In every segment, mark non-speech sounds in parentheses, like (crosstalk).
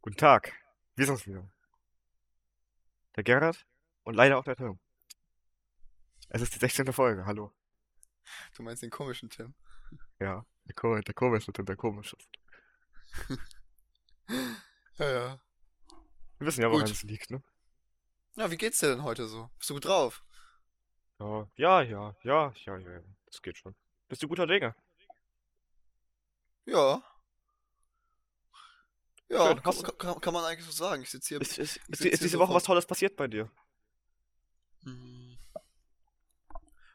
Guten Tag, wir sind's wieder. Der Gerhard und leider auch der Tim. Es ist die 16. Folge, hallo. Du meinst den komischen Tim? Ja, der, Ko der komische Tim, der komische. (laughs) Ja, ja. Wir wissen ja, woran es liegt, ne? Ja, wie geht's dir denn heute so? Bist du gut drauf? Ja, ja, ja, ja, ja, ja, das geht schon. Bist du guter Dinge? Ja. Ja, Schön, kann, kann, man eigentlich so sagen. Ich sitze hier. Ist, ist, ist, sitz ist hier diese so Woche was Tolles passiert bei dir? Hm.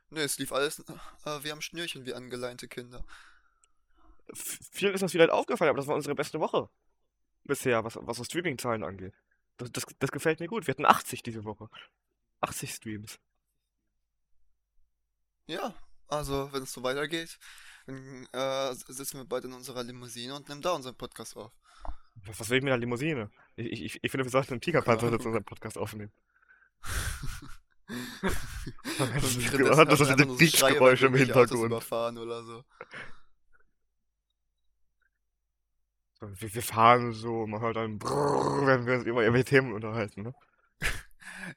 Nee, es lief alles äh, wie am Schnürchen, wie angeleinte Kinder. F vielen ist das vielleicht aufgefallen, aber das war unsere beste Woche bisher, was, was so Streaming-Zahlen angeht. Das, das, das gefällt mir gut. Wir hatten 80 diese Woche. 80 Streams. Ja, also wenn es so weitergeht, dann äh, sitzen wir bald in unserer Limousine und nehmen da unseren Podcast auf. Was, will ich mit einer Limousine? Ich, ich, ich finde, wir sollten einen Tigerpanzer und unseren Podcast aufnehmen. (laughs) Das ist gehört, das sind so Quietschgeräusche im Hintergrund. überfahren oder. So, Wir, wir fahren so, man hört dann Brrrr, wenn wir uns über irgendwelche Themen unterhalten, ne?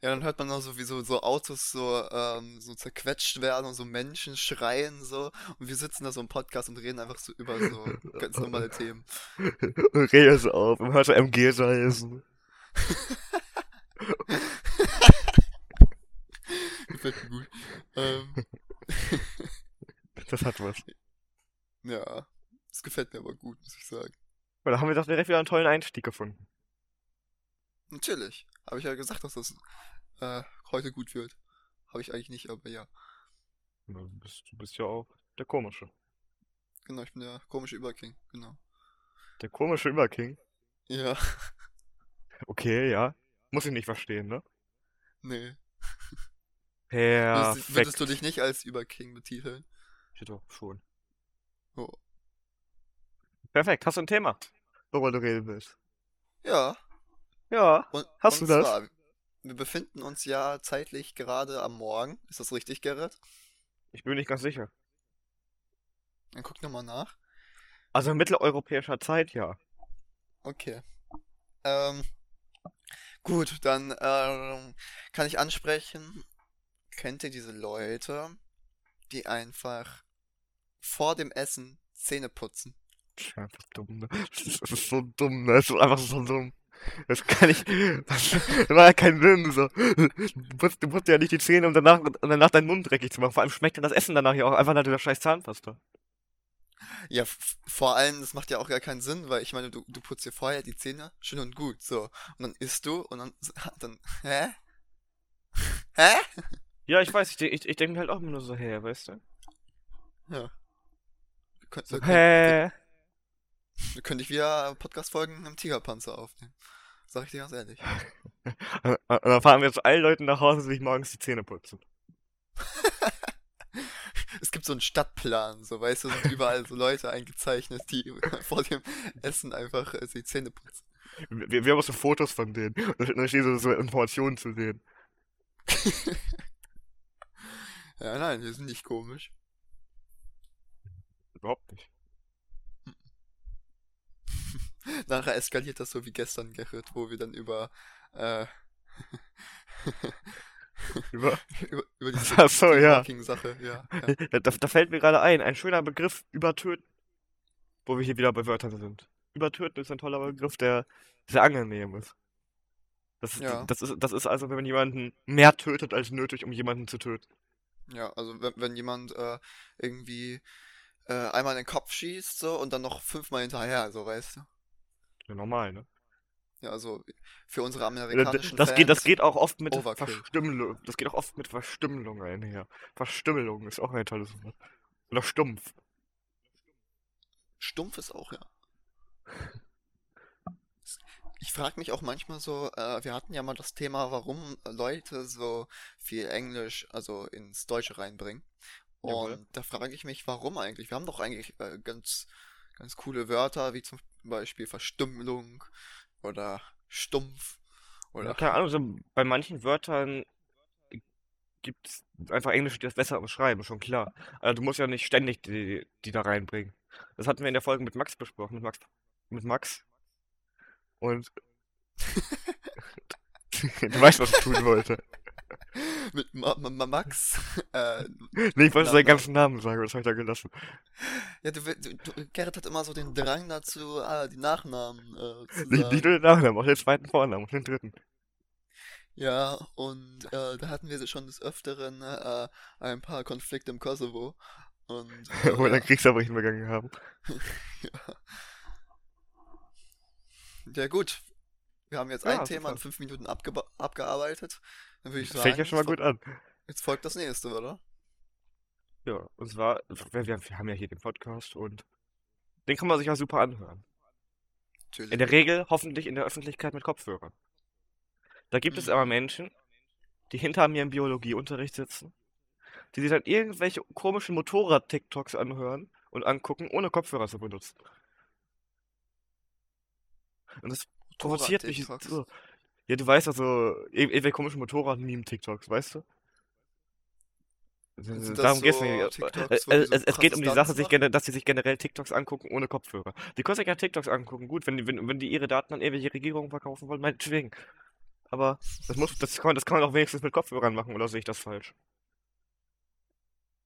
Ja, dann hört man auch so, wie so, Autos so, ähm, so zerquetscht werden und so Menschen schreien so. Und wir sitzen da so im Podcast und reden einfach so über so (laughs) ganz normale Themen. Und Rehe so auf, hört so MG scheißen. (laughs) Gefällt mir gut. Ähm, (laughs) Das hat was. ja, das gefällt mir aber gut, muss ich sagen. Und da haben wir doch direkt wieder einen tollen Einstieg gefunden. Natürlich. Habe ich ja gesagt, dass das äh, heute gut wird. Habe ich eigentlich nicht, aber ja. Du bist, du bist ja auch der Komische. Genau, ich bin der komische Überking. Genau. Der komische Überking. Ja, (laughs) Okay, ja. Muss ich nicht verstehen, ne? nee. Würdest, Perfekt. würdest du dich nicht als Überking betiteln? Ich doch schon. Oh. Perfekt, hast du ein Thema, worüber du reden willst? Ja. Ja. Und, Hast und du das? zwar, wir befinden uns ja zeitlich gerade am Morgen. Ist das richtig, Gerrit? Ich bin nicht ganz sicher. Dann guck nochmal nach. Also in mitteleuropäischer Zeit, ja. Okay. Ähm, gut, dann ähm, kann ich ansprechen. Kennt ihr diese Leute, die einfach vor dem Essen Zähne putzen? Das ist einfach dumm, ne? Das (laughs) ist, das ist so dumm, ne? Das ist einfach so dumm. Das kann ich. Das, war ja kein Sinn. So. Du putzt, du putzt ja nicht die Zähne, um danach, um danach deinen Mund dreckig zu machen. Vor allem schmeckt dann das Essen danach ja auch einfach nach dieser scheiß Zahnpasta. Ja, f- vor allem, das macht ja auch gar keinen Sinn, weil ich meine, du, du putzt dir vorher die Zähne, schön und gut, so. Und dann isst du und dann, (laughs) dann, hä? (laughs) Hä? Ja, ich weiß, ich, denk- ich, ich denke mir halt auch immer nur so, hä, weißt du? Ja. Wir können, So, wir hä? wir können dich wieder Podcast-Folgen im Tigerpanzer aufnehmen. Sag ich dir ganz ehrlich. Und und dann fahren wir zu allen Leuten nach Hause, die sich morgens die Zähne putzen. (laughs) Es gibt so einen Stadtplan, so weißt du, sind überall so Leute eingezeichnet, die (laughs) vor dem Essen einfach äh, die Zähne putzen. Wir, wir haben auch so Fotos von denen. Und da stehen so, so Informationen zu denen. (laughs) Ja, nein, wir sind nicht komisch. Überhaupt nicht. Nachher eskaliert das so wie gestern, Gerrit, wo wir dann über, äh, (laughs) Über, über, über diese Ach so, ja. Sache, ja. ja. da, (laughs) da, da fällt mir gerade ein, ein schöner Begriff, übertöten. Wo wir hier wieder bei Wörtern sind. Übertöten ist ein toller Begriff, der sehr angenehm ist. Das ist, Ja. das ist, das ist also, wenn man jemanden mehr tötet als nötig, um jemanden zu töten. Ja, also wenn, wenn jemand äh, irgendwie äh, einmal in den Kopf schießt so und dann noch fünfmal hinterher, so weißt du. Ja, normal, ne? Ja, also für unsere Das, amerikanischen das geht, das Fans. geht auch oft mit Overkill. Verstümmelung. Das geht auch oft mit Verstümmelung einher. Verstümmelung ist auch ein tolles Wort. Oder stumpf. Stumpf ist auch, ja. Ich frage mich auch manchmal so, äh, wir hatten ja mal das Thema, warum Leute so viel Englisch, also ins Deutsche reinbringen. Jawohl. Und da frage ich mich, warum eigentlich? Wir haben doch eigentlich äh, ganz, ganz coole Wörter, wie zum Beispiel Verstümmelung oder stumpf Ja, oder keine Ahnung, so bei manchen Wörtern gibt es einfach Englisch, die das besser beschreiben, schon klar. Also du musst ja nicht ständig die, die da reinbringen. Das hatten wir in der Folge mit Max besprochen, mit Max, mit Max. Und (laughs) (laughs) du weißt, was ich tun wollte. (laughs) Mit Ma Ma Ma Max. (laughs) Äh, Nee, ich wollte seinen ganzen Namen sagen, das habe ich da gelassen. ja, du, du, du, Gerrit hat immer so den Drang dazu, ah, die Nachnamen äh, zu Nicht, nicht sagen. nur den Nachnamen, auch den zweiten Vornamen und den dritten. Ja, und äh, da hatten wir schon des Öfteren äh, ein paar Konflikte im Kosovo. Und (laughs) Wo wir äh, dann Kriegsverbrechen begangen haben. (laughs) ja gut, wir haben jetzt Ja, ein Thema in fünf Minuten abgeba- abgearbeitet. Dann würde ich Das fängt ja sagen, schon mal gut an. jetzt folgt das nächste, oder? Ja, und zwar, wir, wir, haben ja hier den Podcast und den kann man sich auch super anhören. In Natürlich. der Regel hoffentlich in der Öffentlichkeit mit Kopfhörern. Da gibt es aber Mhm. Menschen, die hinter mir im Biologieunterricht sitzen, die sich dann irgendwelche komischen Motorrad-TikToks anhören und angucken, ohne Kopfhörer zu benutzen. Und das provoziert mich so. Ja, du weißt also, ir- irgendwelche komischen Motorrad-Meme-TikToks, weißt du? Sind Darum geht's so mir. TikToks, Es, es, es geht um die Sache, sich, dass sie sich generell TikToks angucken ohne Kopfhörer. Die können sich ja TikToks angucken, gut, wenn die, wenn, wenn die ihre Daten an irgendwelche Regierungen verkaufen wollen, meinetwegen. Aber das muss, das kann, man- das kann man auch wenigstens mit Kopfhörern machen, oder sehe ich das falsch?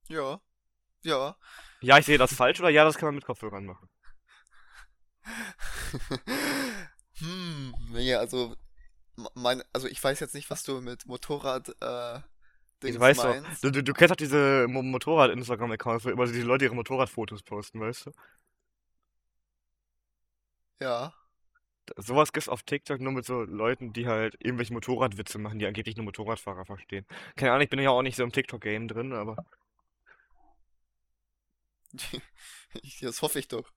Ja, ja. Ja, ich sehe das falsch, oder ja, das kann man mit Kopfhörern machen. (laughs) Hm, nee, also, mein, also ich weiß jetzt nicht, was du mit Motorrad, äh, Du Dings weißt doch, meinst. du, du, du kennst doch diese Mo- Motorrad-Instagram-Accounts, wo immer diese Leute ihre Motorradfotos posten, weißt du? Ja. Sowas gibt's auf TikTok nur mit so Leuten, die halt irgendwelche Motorradwitze machen, die angeblich nur Motorradfahrer verstehen. Keine Ahnung, ich bin ja auch nicht so im TikTok-Game drin, aber Ich- (laughs) Das hoffe ich doch.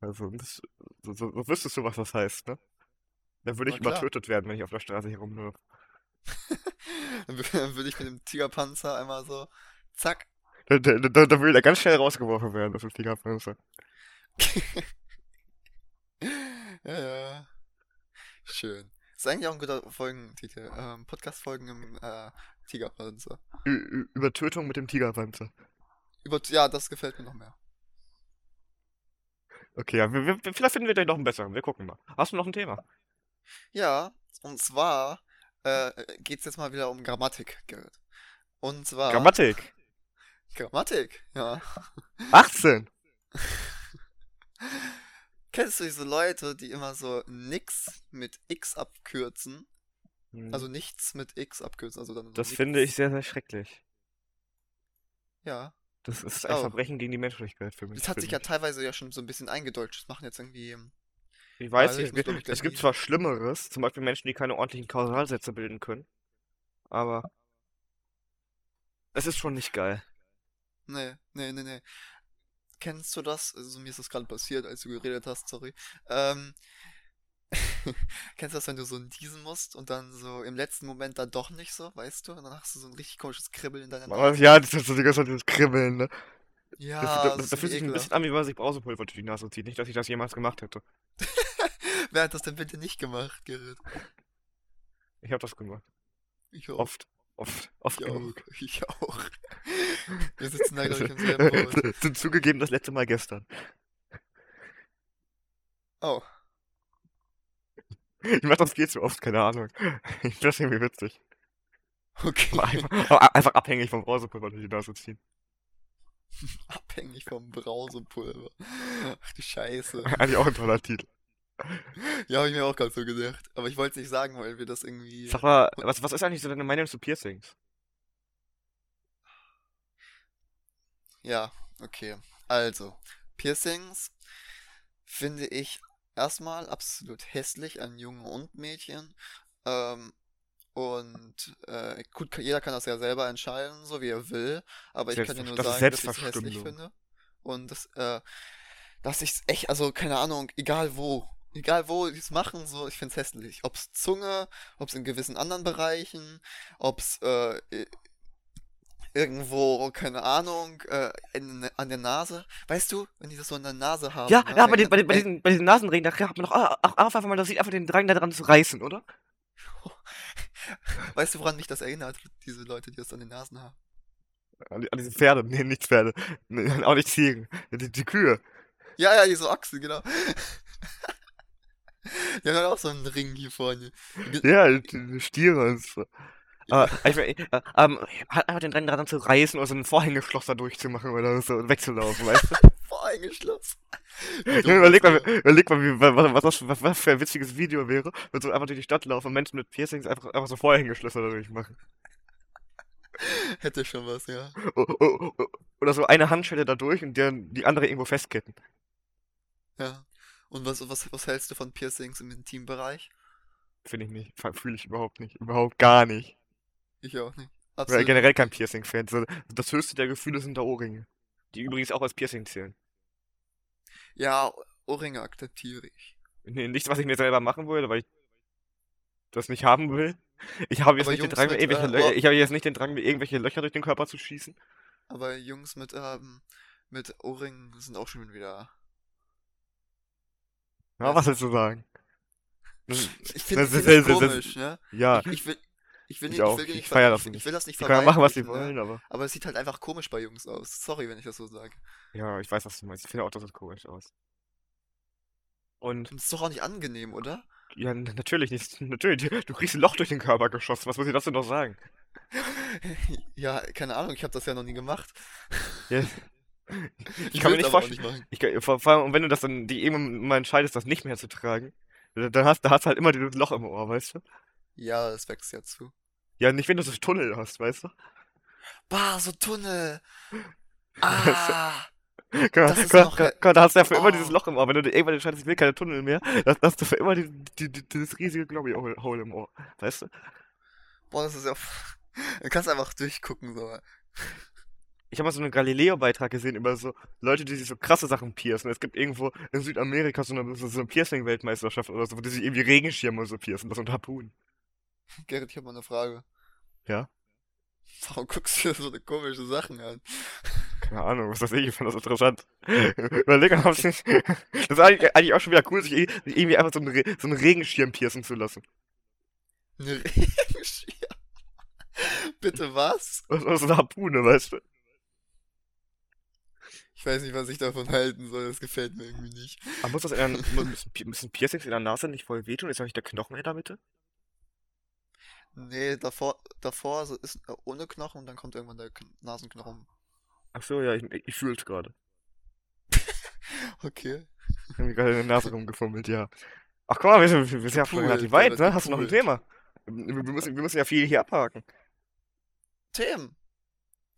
Also das, so, so, wüsstest du, was das heißt, ne? Dann würde ich Na klar. übertötet werden, wenn ich auf der Straße herumlaufe. (laughs) Dann wür- (laughs) dann würde ich mit dem Tigerpanzer einmal so, zack. Da, da, da, da würde er ganz schnell rausgeworfen werden, das ist die Panzer. (laughs) Ja, ja. Schön. Ist eigentlich auch ein guter Folgentitel. Ähm, Podcast-Folgen im äh, Tigerpanzer. Ü- Übertötung mit dem Tigerpanzer. Über, ja, das gefällt mir noch mehr. Okay, ja, wir, wir, vielleicht finden wir gleich noch einen besseren. Wir gucken mal. Hast du noch ein Thema? Ja, und zwar äh, geht es jetzt mal wieder um Grammatik, Gerrit. Und zwar. Grammatik. (laughs) Grammatik, ja. 18. (laughs) Kennst du diese Leute, die immer so nix mit X abkürzen? Also nichts mit X abkürzen, also dann so Hm. das nix. finde ich sehr, sehr schrecklich. Ja. Das ist ein. Verbrechen gegen die Menschlichkeit für mich. Das hat sich ja teilweise ja schon so ein bisschen eingedeutscht. Das machen jetzt irgendwie. Ich weiß nicht, es gleich gibt zwar Schlimmeres, zum Beispiel Menschen, die keine ordentlichen Kausalsätze bilden können, aber es ist schon nicht geil. Nee, nee, nee, nee. Kennst du das? Also mir ist das gerade passiert, als du geredet hast, sorry. Ähm, (laughs) kennst du das, wenn du so niesen musst und dann so im letzten Moment dann doch nicht so, weißt du? Und dann hast du so ein richtig komisches Kribbeln in deiner Nase. ja, das ist so die ganze Zeit dieses Kribbeln, ne? Ja, das, das das, das fühlt sich ein bisschen an, wie wenn man sich Brausepulver durch die Nase zieht. Nicht, dass ich das jemals gemacht hätte. (laughs) Wer hat das denn bitte nicht gemacht, Gerrit? Ich habe das gemacht. Ich auch. Oft. Oft. Oft Ich auch. genug. Ich auch. Wir sitzen da, glaube ich, im selben (laughs) Boot. Zu- Zugegeben, das letzte Mal gestern. Oh. Ich mach das viel zu oft, keine Ahnung. (laughs) Ich finde das irgendwie witzig. Aber Okay. einfach, aber einfach abhängig vom Brausepulver durch die Nase ziehen. (laughs) Abhängig vom Brausepulver. Ach du Scheiße. (laughs) Eigentlich auch ein toller Titel. Ja, habe ich mir auch gerade so gedacht. Aber ich wollte es nicht sagen, weil wir das irgendwie. Sag mal, was, was ist eigentlich so deine Meinung zu Piercings? Ja, okay. Also, Piercings finde ich erstmal absolut hässlich an Jungen und Mädchen. Ähm, und äh, gut, jeder kann das ja selber entscheiden, so wie er will. Aber ich kann dir nur das sagen, dass ich es hässlich finde. Und das, äh, dass ich es echt, also keine Ahnung, egal wo. Egal wo die es machen, so, ich finde es hässlich. Ob's Zunge, ob's in gewissen anderen Bereichen, ob's äh, irgendwo, keine Ahnung, äh, in, an der Nase. Weißt du, wenn die das so in der Nase haben, Ja, ne? ja, bei, den, bei, den, bei, diesen, bei diesen Nasenringen, da hat man doch auch, auch einfach mal, das sieht einfach den Drang daran zu reißen, oder? (laughs) Weißt du, woran mich das erinnert? Diese Leute, die das an den Nasen haben. An, an diese Pferde, nee, nicht Pferde, nee, auch nicht Ziegen, die, die Kühe. Ja, ja, diese Ochsen, genau. (laughs) Die haben halt auch so einen Ring hier vorne. Ja, die Stiere und so. Ich, mein, äh, ähm, hat einfach den daran zu reißen oder so ein Vorhängeschloss da durchzumachen oder so und wegzulaufen, weißt du? (laughs) Voreingeschlossen. Ja, überleg mal, überleg mal, wie, was, was, das- was, was für ein witziges Video wäre, wenn so einfach durch die Stadt laufen und Menschen mit Piercings einfach, einfach so Vorhängeschlösser dadurch machen. (laughs) Hätte schon was, ja. O- o- o- Oder so eine Handschelle da durch und der, die andere irgendwo festketten. Ja. Und was, was, was hältst du von Piercings im Intimbereich? Finde ich nicht. Fühle ich überhaupt nicht. Überhaupt gar nicht. Ich auch nicht. Oder Absolut. generell kein Piercing-Fan. So, das höchste der Gefühle sind da Ohrringe. Die übrigens auch als Piercing zählen. Ja, Ohrringe akzeptiere ich. Nee, nichts, was ich mir selber machen würde, weil ich das nicht haben will. Ich habe jetzt nicht den Drang, mir mit, irgendwelche äh, Lö Ohr- ich habe jetzt nicht den Drang, mir irgendwelche Löcher durch den Körper zu schießen. Aber Jungs mit, ähm, mit Ohrringen sind auch schon wieder. Ja, Weißt was willst du sagen? Ich finde das, find das, das das, das, komisch, ne? ja, Ich, ich will. Ich will Ich nicht, ich will Ich nicht feier das ich, ich nicht. will das nicht können machen, was sie verheimlichen, wollen, ne? aber Aber es sieht halt einfach komisch bei Jungs aus. Sorry, wenn ich das so sage. ja, ich weiß, was du meinst. Ich finde auch, das sieht komisch aus. Und es ist doch auch nicht angenehm, oder? ja, natürlich nicht. (laughs) Natürlich, du du kriegst ein Loch durch den Körper geschossen. Was muss ich dazu noch sagen? (laughs) Ja, keine Ahnung, ich habe das ja noch nie gemacht. Ja, (laughs) Ich ich kann mir nicht vorstellen. machen. Ich, vor, vor allem, und wenn du das dann die irgendwann mal entscheidest, das nicht mehr zu tragen, dann hast, da hast halt immer dieses Loch im Ohr, weißt du? Ja, das wächst ja zu. Ja, nicht wenn du so Tunnel hast, weißt du? Bah, so Tunnel. (laughs) Ah, Guck mal, guck, mal, guck mal, da hast du ja für immer dieses Oh, Loch im Ohr. Wenn du dir irgendwann entscheidest, ich will keine Tunnel mehr, dann hast du für immer die, die, die, dieses riesige Glory Hole Hole im Ohr. Weißt du? boah, das ist ja. Du kannst einfach durchgucken, so. Ich habe mal so einen Galileo-Beitrag gesehen über so Leute, die sich so krasse Sachen piercen. Es gibt irgendwo in Südamerika so eine, so eine Piercing-Weltmeisterschaft oder so, wo die sich irgendwie Regenschirme so piercen, das und Harpunen. (laughs) Gerrit, ich habe mal eine Frage. Ja? Warum guckst du dir so komische Sachen an? Keine Ahnung, was das ich, ich fand das interessant. (laughs) Überleg mal. (laughs) Das ist eigentlich, eigentlich auch schon wieder cool, sich sich irgendwie einfach so einen, Re so einen Regenschirm piercen zu lassen. Eine Regenschirm. Bitte was? Das ist so eine Harpune, weißt du? Ich weiß nicht, was ich davon halten soll. Das gefällt mir irgendwie nicht. Aber muss das in müssen Piercings in der Nase nicht voll wehtun? Ist ja nicht der Knochen in der Mitte? Nee, davor, davor ist äh, ohne Knochen und dann kommt irgendwann der Kn Nasenknochen. Ach so, ja, ich, ich fühle es gerade. (laughs) Okay. Ich habe mir gerade in der Nase rumgefummelt, ja. Ach guck mal, wir sind, wir sind ja schon relativ weit, ne? Hast du noch ein. Thema? Wir wir müssen, wir müssen ja viel hier abhaken. Themen.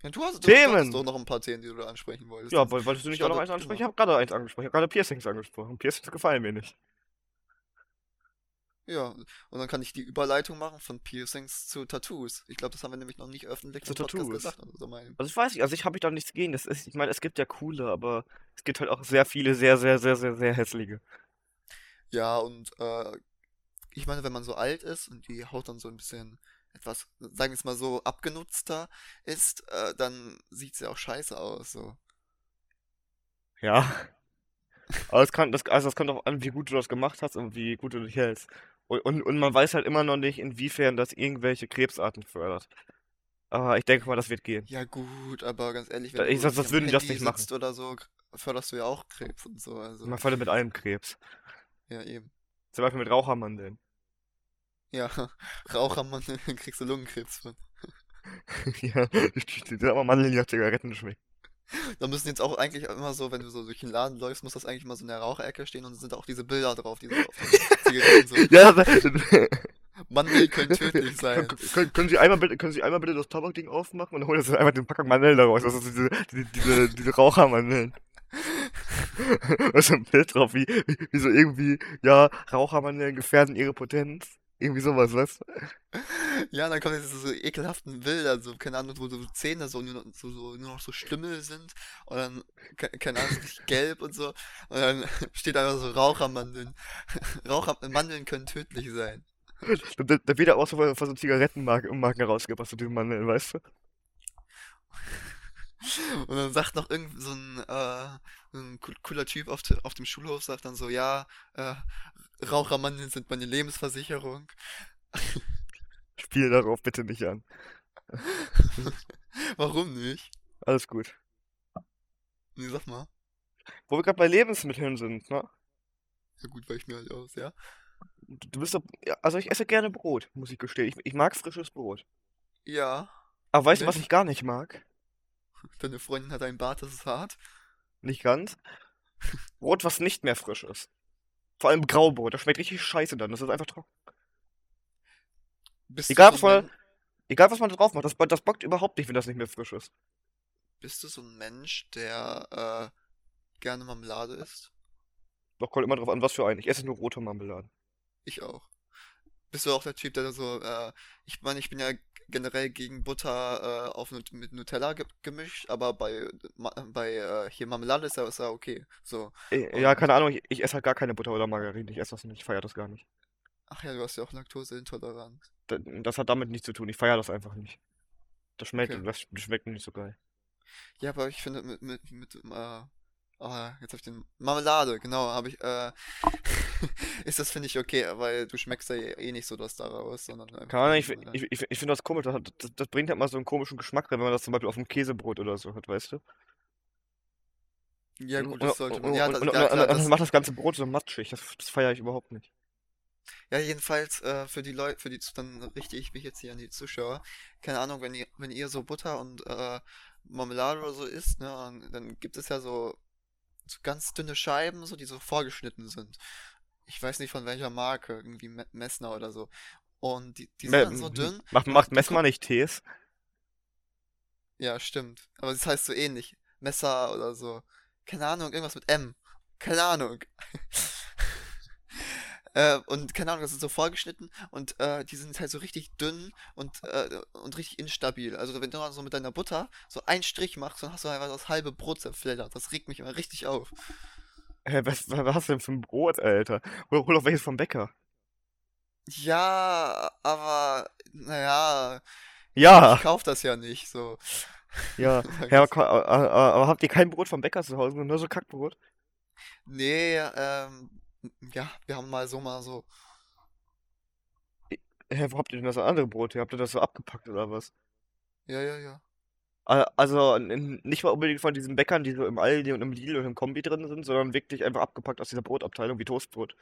Ja, du hast, du, du Themen! doch noch ein paar Themen, die du da ansprechen wolltest. Ja, wolltest du nicht auch noch eins du ansprechen? Ich habe gerade eins angesprochen. Ich habe gerade Piercings angesprochen. Piercings gefallen mir nicht. Ja, und dann kann ich die Überleitung machen von Piercings zu Tattoos. Ich glaube, das haben wir nämlich noch nicht öffentlich Zu Tattoos. gesagt. Also, Also ich weiß nicht, also ich habe ich da nichts gegen. Das ist, ich meine, es gibt ja coole, aber es gibt halt auch sehr viele, sehr, sehr, sehr, sehr, sehr hässliche. ja, und äh, ich meine, wenn man so alt ist und die Haut dann so ein bisschen etwas, sagen wir es mal so, abgenutzter ist, äh, dann sieht sie auch scheiße aus. So. Ja. (laughs) Aber es kann, das, also es kommt auch an, wie gut du das gemacht hast und wie gut du dich hältst. Und, und, und man weiß halt immer noch nicht, inwiefern das irgendwelche Krebsarten fördert. Aber ich denke mal, das wird gehen. Ja, gut, aber ganz ehrlich, wenn ich du sag, das nicht am würden die das nicht machen. oder so, förderst du ja auch Krebs und so. Also, Man fördert mit allem Krebs. ja, eben. Zum Beispiel mit Rauchermandeln. Ja, Rauchermann, kriegst du Lungenkrebs von. ja, die, die, die aber Mandeln, die nach Zigaretten schmecken. Da müssen jetzt auch eigentlich immer so, wenn du so durch den Laden läufst, muss das eigentlich mal so in der Raucherecke stehen und sind auch diese Bilder drauf, die so auf den (laughs) Zigaretten so. ja, (laughs) Mandeln können tödlich sein. können, können, Sie einmal bitte, können Sie einmal bitte das Tabakding aufmachen und holen Sie einfach den Packung Mandeln daraus. Das ist diese, diese, diese, diese Rauchermandeln. (laughs) Da ist so ein Bild drauf, wie, wie, wie so irgendwie, ja, Rauchermandeln gefährden ihre Potenz. Irgendwie sowas, weißt du? Ja, dann kommen diese so ekelhaften Bilder, so, keine Ahnung, wo so Zähne so nur, noch- so, so, nur noch so Stümmel sind und dann, ke- keine Ahnung, (laughs) gelb und so. Und dann (laughs) steht einfach so Rauchermandeln. (laughs) Rauchermandeln können tödlich sein. Da, da, wird ja auch so von, von so Zigarettenmarken Marken rausgebracht, so diese Mandeln, weißt du? Und dann sagt noch irgend so ein, äh, ein cool- cooler Typ auf, de, auf dem Schulhof, sagt dann so, ja, äh, Rauchermandeln sind meine Lebensversicherung. Spiel darauf bitte nicht an. (laughs) Warum nicht? Alles gut. Nee, sag mal. Wo wir gerade bei Lebensmitteln sind, ne? Ja gut, weil ich mir halt aus, ja. Du bist doch. Also ich esse gerne Brot, muss ich gestehen. Ich, ich mag frisches Brot. Ja, Aber weißt du, was ich gar nicht mag? Deine Freundin hat einen Bart, das ist hart. Nicht ganz. Brot, was nicht mehr frisch ist. Vor allem Graubrot. Das schmeckt richtig scheiße dann. Das ist einfach trocken. Bist Egal, so was man, egal was man da drauf macht, das, das bockt überhaupt nicht, wenn das nicht mehr frisch ist. bist du so ein Mensch, der äh, gerne Marmelade isst? Doch kommt immer drauf an, was für einen. Ich esse nur rote Marmeladen. Ich auch. Bist du auch der Typ, der so, äh, ich meine, ich bin ja generell gegen Butter äh, auf mit Nutella ge gemischt, aber bei, bei äh, hier Marmelade ist ja, ist ja okay. So. Äh, Ja, Und, keine Ahnung, ich, ich esse halt gar keine Butter oder Margarine. Ich esse das nicht. Ich feiere das gar nicht. ach ja, du hast ja auch Laktoseintoleranz. Da- Das hat damit nichts zu tun. Ich feiere das einfach nicht. Das schmeckt, Okay. das schmeckt nicht so geil. Ja, aber ich finde mit, mit, mit, äh, ah, jetzt hab ich den, Marmelade, genau, habe ich, äh, (laughs) ist das, finde ich, okay, weil du schmeckst ja eh nicht so das daraus, sondern Keine Ahnung, ich, ich, ich, ich finde das komisch. Das, das, das bringt halt mal so einen komischen Geschmack rein, wenn man das zum Beispiel auf dem Käsebrot oder so hat, weißt du? Ja, Und, gut, und, das sollte und, man, ja, und, das, und, und, ja, und klar, dann das, macht das ganze Brot so matschig. Das, das feiere ich überhaupt nicht. ja, jedenfalls, äh, für die Leute, für die, dann richte ich mich jetzt hier an die Zuschauer, keine Ahnung, wenn ihr, wenn ihr so Butter und, äh, Marmelade oder so isst, ne, dann, dann gibt es ja so, so ganz dünne Scheiben, so, die so vorgeschnitten sind. Ich weiß nicht von welcher Marke, irgendwie Me Messner oder so. Und die, die sind Me- dann so dünn Macht, macht kommst, nicht Tees? ja, stimmt. Aber das heißt so ähnlich. Messer oder so. Keine Ahnung, irgendwas mit M. Keine Ahnung. (laughs) Äh, und keine Ahnung, das ist so vorgeschnitten und äh, die sind halt so richtig dünn und, äh, und richtig instabil. Also wenn du dann so mit deiner Butter so einen Strich machst, dann hast du einfach das halbe Brot zerfleddert. Das regt mich immer richtig auf. Hä, was, was hast du denn für ein Brot, Alter? Hol, hol doch welches vom Bäcker. Ja, aber naja, ich Ja, kauf das ja nicht so. ja. (laughs) Ja, aber, aber, habt ihr kein Brot vom Bäcker zu Hause, nur so Kackbrot? Nee, ähm, ja, wir haben mal so mal so. Hä, wo habt ihr denn das andere Brot her? Habt ihr das so abgepackt oder was? Ja, ja, ja. A- Also nicht mal unbedingt von diesen Bäckern, die so im Aldi und im Lidl und im Kombi drin sind, sondern wirklich einfach abgepackt aus dieser Brotabteilung wie Toastbrot.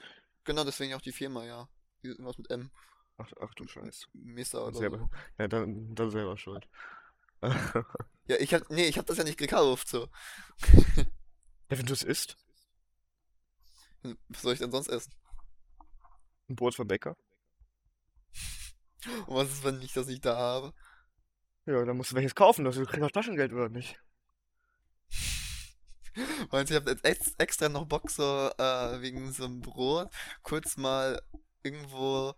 Genau, deswegen auch die Firma, ja. Irgendwas mit M. Ach, ach du M- Scheiße. Mesa oder Selber. so. (laughs) Ja, dann, dann selber schuld. (laughs) Ja, ich hab, nee, ich hab das ja nicht gekauft, so. Ja, wenn du es isst, Hm, Was soll ich denn sonst essen? ein Brot vom Bäcker, (laughs) Und was ist, wenn ich das nicht da habe? Ja, dann musst du welches kaufen, also du kriegst auch Taschengeld oder nicht. (laughs) Meinst du, ich hab jetzt ex extra noch Bock, so, äh, wegen so einem Brot, kurz mal irgendwo,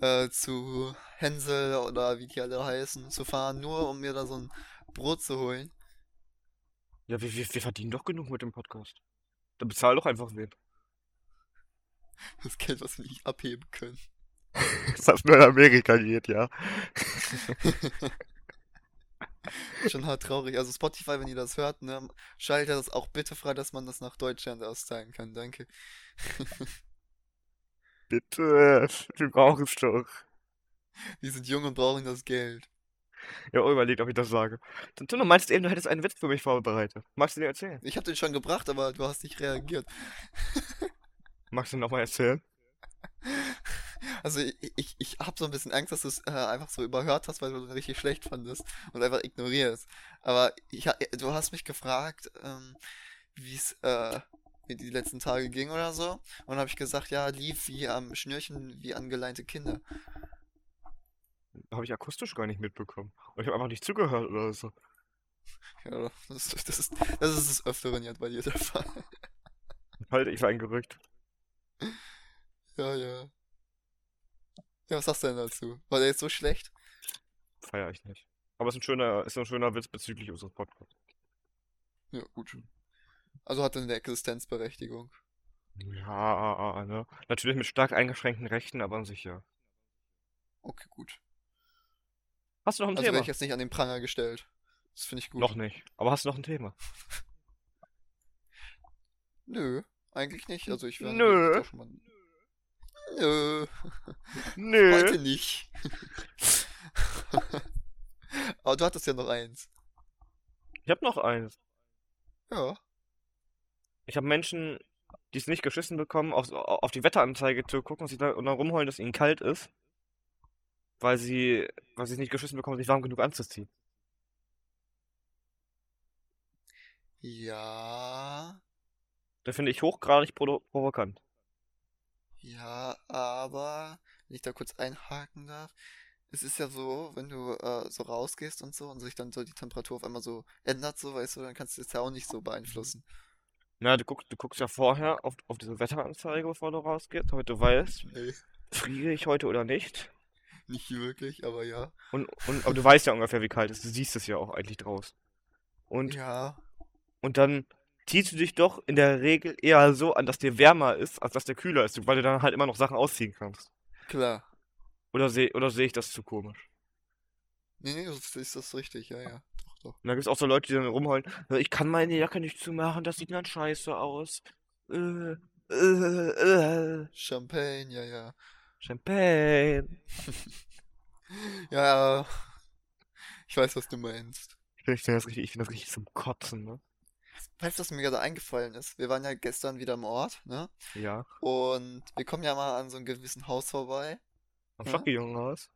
äh, zu Hänsel oder wie die alle heißen, zu fahren, nur um mir da so ein Brot zu holen? Ja, wir, wir, wir verdienen doch genug mit dem Podcast. Dann bezahl doch einfach wen. (laughs) Das Geld, was wir nicht abheben können. Was nur in Amerika geht, ja. (laughs) (laughs) Schon hart traurig. Also Spotify, wenn ihr das hört, ne, schaltet das auch bitte frei, dass man das nach Deutschland auszahlen kann. Danke. (laughs) Bitte, (laughs) wir brauchen es doch. Die sind jung und brauchen das Geld. Ja, oh, überlegt, ob ich das sage. Dann du meinst eben, du hättest einen Witz für mich vorbereitet. Magst du den erzählen? Ich habe den schon gebracht, aber du hast nicht reagiert. Magst du den nochmal erzählen? Also ich, ich, ich habe so ein bisschen Angst, dass du es äh, einfach so überhört hast, weil du den richtig schlecht fandest und einfach ignorierst. Aber ich, du hast mich gefragt, ähm, wie es äh, die letzten Tage ging oder so. Und dann habe ich gesagt, ja, lief wie am Schnürchen, wie angeleinte Kinder. Habe ich akustisch gar nicht mitbekommen. Und ich habe einfach nicht zugehört oder so. Ja, das, ist- das ist das ist des Öfteren jetzt bei dir der Fall. Halte ich für ein Gerücht. Ja, ja. Ja, was sagst du denn dazu? War der jetzt so schlecht? Feier ich nicht. Aber es ist ein schöner, ist ein schöner Witz bezüglich unseres Podcasts. Ja, gut. Also hat er eine Existenzberechtigung. Ja, ne? Natürlich mit stark eingeschränkten Rechten, aber an sich ja. Okay, gut. Hast du noch ein Also werde ich Thema? jetzt nicht an den Pranger gestellt. Das finde ich gut. Noch nicht. Aber hast du noch ein Thema? (laughs) Nö, eigentlich nicht. Also ich werde Nö. Mal. Nö, Nö. (laughs) heute nicht. (laughs) Aber du hattest ja noch eins. Ich habe noch eins. Ja. Ich habe Menschen die es nicht geschissen bekommen, auf, auf die Wetteranzeige zu gucken und, sich da, und dann rumheulen, dass ihnen kalt ist, weil sie, weil sie es nicht geschissen bekommen, sich warm genug anzuziehen. Ja, Das finde ich hochgradig provo provokant. Ja, aber wenn ich da kurz einhaken darf, es ist ja so, wenn du äh, so rausgehst und so und sich dann so die Temperatur auf einmal so ändert, so, weißt du, dann kannst du das ja auch nicht so beeinflussen. Na, du guckst, du guckst ja vorher auf, auf diese Wetteranzeige, bevor du rausgehst, damit du weißt, Nee, friere ich heute oder nicht. nicht wirklich, aber ja. Und, und, aber du weißt ja ungefähr, wie kalt es ist. Du siehst es ja auch eigentlich draus. Und, Ja, und dann ziehst du dich doch in der Regel eher so an, dass dir wärmer ist, als dass der kühler ist, weil du dann halt immer noch Sachen ausziehen kannst. klar. Oder sehe oder seh ich das zu komisch? Nee, nee, das ist das richtig, ja, ja. Doch, doch. Und dann gibt es auch so Leute, die dann rumheulen, "Ja, ich kann meine Jacke nicht zumachen, das sieht dann scheiße aus. Äh, äh, äh. Champagne, ja, ja. Champagne. (laughs) Ja, ich weiß, was du meinst. Ich finde das richtig, ich finde das richtig zum Kotzen, ne? Weißt du, was mir gerade eingefallen ist? Wir waren ja gestern wieder im Ort, ne? Ja. Und wir kommen ja mal an so einem gewissen Haus vorbei. Am Ja? Schocki-Jungenhaus.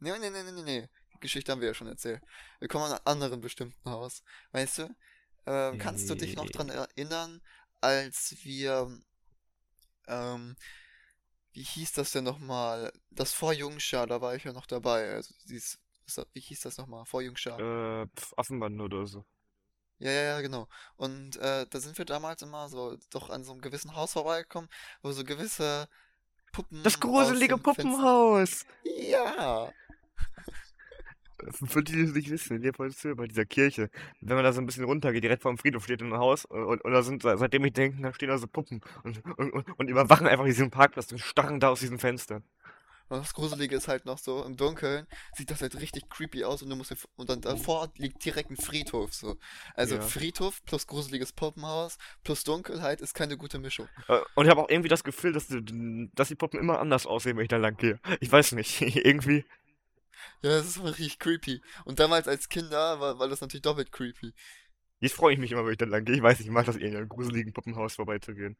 Nee, nee, nee, nee, nee, nee. Die Geschichte haben wir ja schon erzählt. Wir kommen an einem anderen bestimmten Haus. Weißt du? Ähm, kannst du dich noch dran erinnern, als wir, ähm, wie hieß das denn nochmal? Das Vorjungschar, da war ich ja noch dabei. Also dieses, wie hieß das nochmal? Vorjungschar. Äh, Affenbande oder so. Ja, ja, ja, genau. Und äh, da sind wir damals immer so doch an so einem gewissen Haus vorbeigekommen, wo so gewisse Puppen Das gruselige dem Fenster. Puppenhaus! Ja. Für die, die es nicht wissen, in Leopoldshöhe, bei dieser Kirche. Wenn man da so ein bisschen runtergeht, direkt vor dem Friedhof steht ein Haus und, und da sind, seitdem ich denke, da stehen da so Puppen und, und, und, und überwachen einfach diesen Parkplatz und starren da aus diesen Fenstern. Und das Gruselige ist halt noch so, im Dunkeln sieht das halt richtig creepy aus und du musst und dann davor liegt direkt ein Friedhof so. Also Ja. Friedhof plus gruseliges Puppenhaus plus Dunkelheit ist keine gute Mischung. Äh, Und ich habe auch irgendwie das Gefühl, dass, die- dass die Puppen immer anders aussehen, wenn ich da lang gehe. Ich weiß nicht, (laughs) irgendwie. Ja, das ist richtig creepy. Und damals als Kinder war, war das natürlich doppelt creepy. Jetzt freue ich mich immer, wenn ich da lang gehe. Ich weiß nicht, ich mag das eh, in einem gruseligen Puppenhaus vorbeizugehen.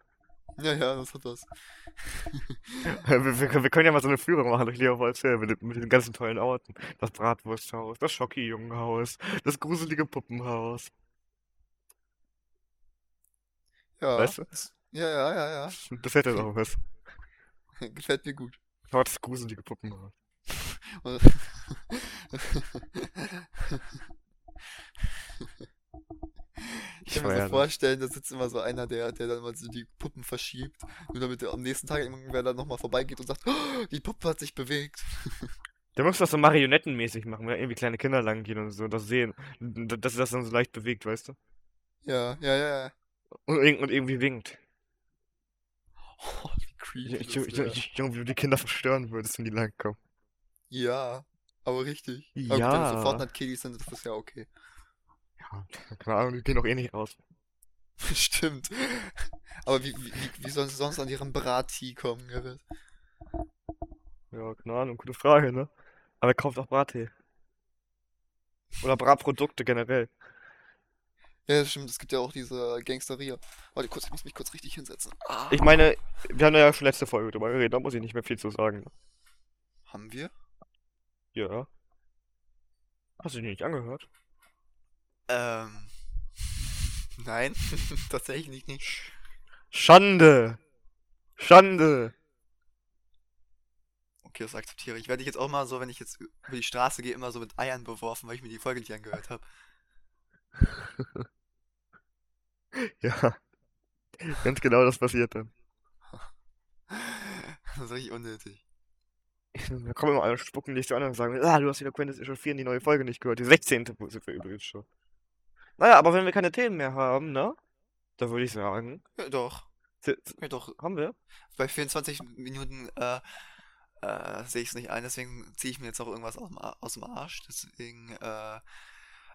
Ja, ja, das hat das. (laughs) Wir, wir, wir können ja mal so eine Führung machen durch Leopoldshöhe mit, mit den ganzen tollen Orten. Das Bratwursthaus, das Schocki-Jungenhaus, das gruselige Puppenhaus. Ja. Weißt du? Ja, ja, ja, ja. Das hätte doch was. (laughs) Gefällt mir gut. Aber das gruselige Puppenhaus. (laughs) Und- Ich kann mir so vorstellen, da sitzt immer so einer, der, der dann mal so die Puppen verschiebt, nur damit am nächsten Tag irgendwer dann nochmal vorbeigeht und sagt, oh, die Puppe hat sich bewegt. (laughs) Der muss das so marionettenmäßig machen, wenn irgendwie kleine Kinder lang gehen und so und das sehen. Dass das dann so leicht bewegt, weißt du? Ja, ja, ja, ja. Und, und irgendwie winkt. Oh, wie creepy Junge, wie du die Kinder verstören würdest, wenn die langkommen. Ja, aber richtig. Aber gut, wenn das so Ja. Fortnite-Kiddies sind, ist das ja okay. Ja, keine Ahnung, die gehen doch eh nicht raus. (laughs) Stimmt. Aber wie, wie, wie- sollen sie sonst an ihrem Brattee kommen, Gerrit? Ja, keine Ahnung, gute Frage, ne? Aber er kauft auch Brattee. Oder Bratprodukte generell. Ja, das stimmt, es gibt ja auch diese Gangsteria. Warte kurz, ich muss mich kurz richtig hinsetzen. Ah, Ich meine, wir haben ja schon letzte Folge drüber geredet, da muss ich nicht mehr viel zu sagen. haben wir? Ja. Hast du die nicht angehört? Ähm. (laughs) Nein, (laughs) tatsächlich nicht. Schande! Schande! Okay, das akzeptiere ich. Werde ich jetzt auch mal so, wenn ich jetzt über die Straße gehe, immer so mit Eiern beworfen, weil ich mir die Folge nicht angehört habe. (laughs) Ja. Ganz genau das passiert dann. Das ist richtig unnötig. Da kommen immer alle, spucken dich so an und sagen, ah, du hast wieder Quentin schon 4 in die neue Folge nicht gehört. Die 16. sind wir übrigens schon. Naja, aber wenn wir keine Themen mehr haben, ne? Da würde ich sagen, Ja, doch. Ja, doch. haben wir? Bei 24 Minuten äh, äh, sehe ich es nicht ein, deswegen ziehe ich mir jetzt auch irgendwas aus dem, aus dem Arsch. Deswegen, äh.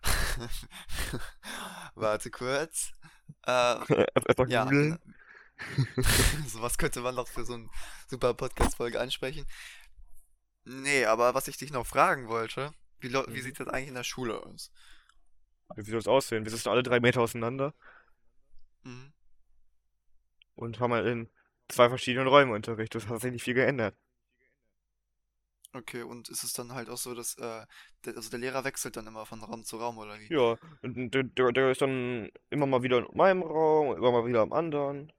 (laughs) Warte kurz. Äh, (laughs) ja. googeln. (laughs) so was könnte man noch für so eine super Podcast-Folge ansprechen. Nee, aber was ich dich noch fragen wollte, wie, wie Mhm. sieht das eigentlich in der Schule aus? Wie soll es aussehen? Wir sitzen alle drei Meter auseinander. Mhm. und haben halt in zwei verschiedenen Räumen Unterricht. Das hat sich nicht viel geändert. Okay, und ist es dann halt auch so, dass äh, der, also der Lehrer wechselt dann immer von Raum zu Raum oder wie? Ja, und der, der, der ist dann immer mal wieder in meinem Raum, immer mal wieder im anderen.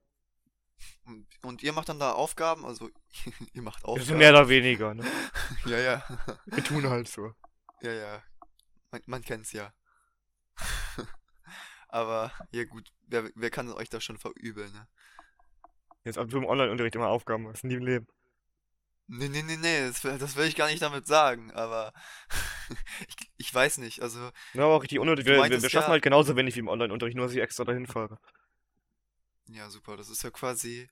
Und, und ihr macht dann da Aufgaben, also (laughs) ihr macht Das ist Aufgaben. mehr oder weniger, ne? (laughs) Ja, ja. Wir tun halt so. Ja, ja. Man, man kennt's ja. (laughs) Aber ja gut, wer, wer kann euch das schon verübeln, ne? Jetzt ab du im Online-Unterricht immer Aufgaben hast, nie im Leben. Nee, nee, nee, nee, das, will- das will ich gar nicht damit sagen, aber (laughs) ich, ich weiß nicht, also Ja, aber auch richtig unnötig. Wir, wir, wir schaffen ja, halt genauso wenig wie im Online-Unterricht, nur dass ich extra dahin fahre. ja super, das ist ja quasi,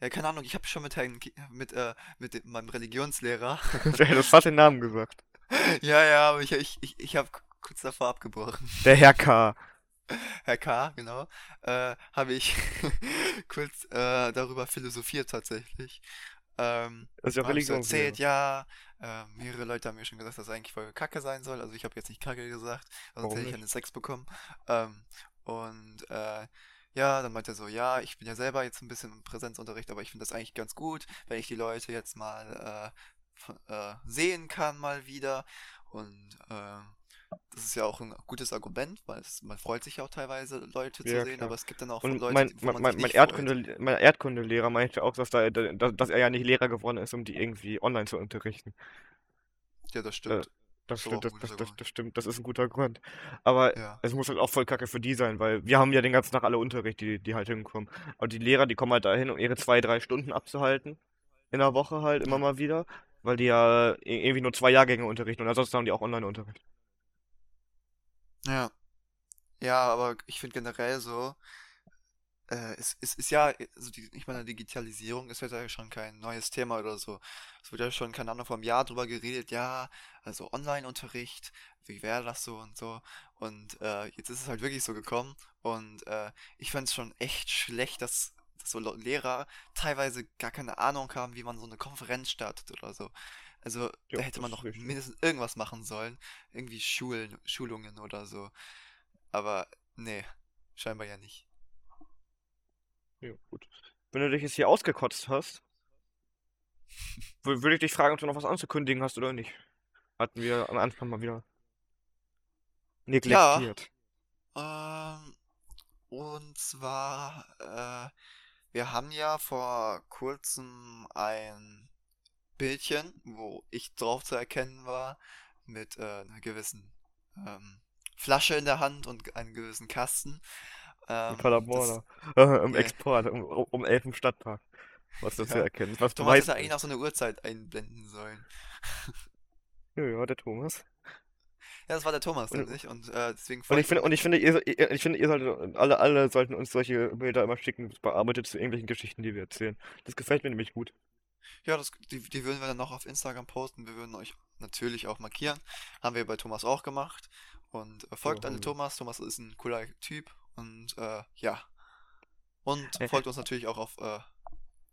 ja keine Ahnung, ich habe schon mit Herrn, mit, äh, mit dem, meinem Religionslehrer, (laughs) Du hättest fast den Namen gesagt. ja, ja, aber ich, ich, ich, ich habe kurz davor abgebrochen. (laughs) Der Herr K. Herr K., genau, äh, habe ich (laughs) kurz äh, darüber philosophiert tatsächlich. Ähm, Das ist ja habe so erzählt, ja, äh, mehrere Leute haben mir schon gesagt, dass es eigentlich voll Kacke sein soll. Also ich habe jetzt nicht Kacke gesagt, sonst hätte ich einen Sex bekommen. Ähm, und äh, ja, dann meinte er so, ja, ich bin ja selber jetzt ein bisschen im Präsenzunterricht, aber ich finde das eigentlich ganz gut, wenn ich die Leute jetzt mal äh, äh, sehen kann mal wieder. Und äh, das ist ja auch ein gutes Argument, weil es, man freut sich ja auch teilweise, Leute zu Ja, sehen, aber klar. es gibt dann auch Und Leute, mein, mein, man mein, mein. Erdkunde, mein Erdkundelehrer meinte auch, dass, da, dass, dass er ja nicht Lehrer geworden ist, um die irgendwie online zu unterrichten. Ja, das Äh, stimmt. das Das aber stimmt, das, das, das, das stimmt, das ist ein guter Grund. Aber Ja. es muss halt auch voll kacke für die sein, weil wir haben ja den ganzen Tag alle Unterricht, die, die halt hinkommen. Und die Lehrer, die kommen halt dahin, um ihre zwei, drei Stunden abzuhalten. In der Woche halt immer mal wieder. Weil die ja i- irgendwie nur zwei Jahrgänge unterrichten und ansonsten haben die auch Online-Unterricht. Ja. Ja, aber ich finde generell so, äh, es, es ist ja, also die, ich meine, Digitalisierung ist ja schon kein neues Thema oder so. Es wird ja schon, keine Ahnung, vor einem Jahr drüber geredet, ja, also Online-Unterricht, wie wäre das so und so. Und äh, jetzt ist es halt wirklich so gekommen. Und äh, ich fand es schon echt schlecht, dass, dass so Le- Lehrer teilweise gar keine Ahnung haben, wie man so eine Konferenz startet oder so. Also Ja, da hätte man noch richtig. mindestens irgendwas machen sollen. Irgendwie Schulen, Schulungen oder so. Aber nee, scheinbar ja nicht. Ja, gut. Wenn du dich jetzt hier ausgekotzt hast, (laughs) wür- würde ich dich fragen, ob du noch was anzukündigen hast oder nicht. Hatten wir am Anfang mal wieder Ja, neglektiert. ähm, und zwar, äh, wir haben ja vor kurzem ein Bildchen, wo ich drauf zu erkennen war, mit äh, einer gewissen ähm, Flasche in der Hand und einem gewissen Kasten. In Ähm, das, Paderborn, (laughs) (laughs) im ja, Export, um, um 11 im Stadtpark. Was du zu ja. erkennen. Was Thomas hätte eigentlich nicht. noch so eine Uhrzeit einblenden sollen. (laughs) Ja, ja, der Thomas. Ja, das war der Thomas Und, nämlich und äh, deswegen und ich finde, und ich finde, ihr, ich finde, ihr solltet, alle, alle sollten uns solche Bilder immer schicken, bearbeitet zu irgendwelchen Geschichten, die wir erzählen. Das gefällt mir nämlich gut. Ja, das, die, die würden wir dann noch auf Instagram posten. Wir würden euch natürlich auch markieren. Haben wir bei Thomas auch gemacht. Und äh, folgt alle haben wir. Thomas. Thomas ist ein cooler Typ. Und äh, ja. Und folgt uns natürlich auch auf äh,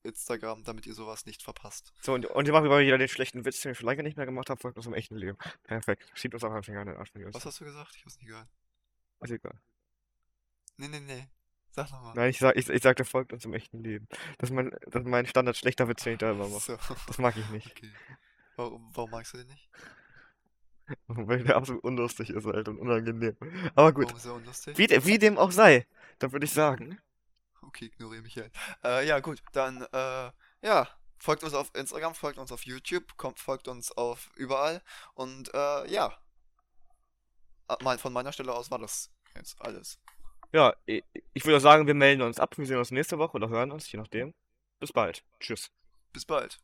Instagram, damit ihr sowas nicht verpasst. So, und, und ihr macht mal wieder den schlechten Witz, den ich schon lange nicht mehr gemacht habe, folgt uns im echten Leben. Perfekt. Schiebt uns auch einfach in den Arsch, Was hast du gesagt? Ich hab's nicht gehört. Ist egal. Nee, nee, nee. Sag nochmal. Nein, ich, sag, ich, ich sagte, folgt uns im echten Leben. Das ist mein, das ist mein Standard schlechter Witz, da immer mache. So. Das mag ich nicht. Okay. Warum, warum magst du den nicht? (laughs) Weil der absolut unlustig ist halt und unangenehm. Aber gut. Warum ist er unlustig? Wie, de- wie dem auch sei, dann würde ich sagen, Okay, ignoriere mich halt. Äh, ja, gut, dann, äh, ja, folgt uns auf Instagram, folgt uns auf YouTube, kommt, folgt uns auf überall und, äh, ja, mein, von meiner Stelle aus war das jetzt alles. Ja, ich, würde sagen, wir melden uns ab. Wir sehen uns nächste Woche oder hören uns, je nachdem. Bis bald. Tschüss. Bis bald.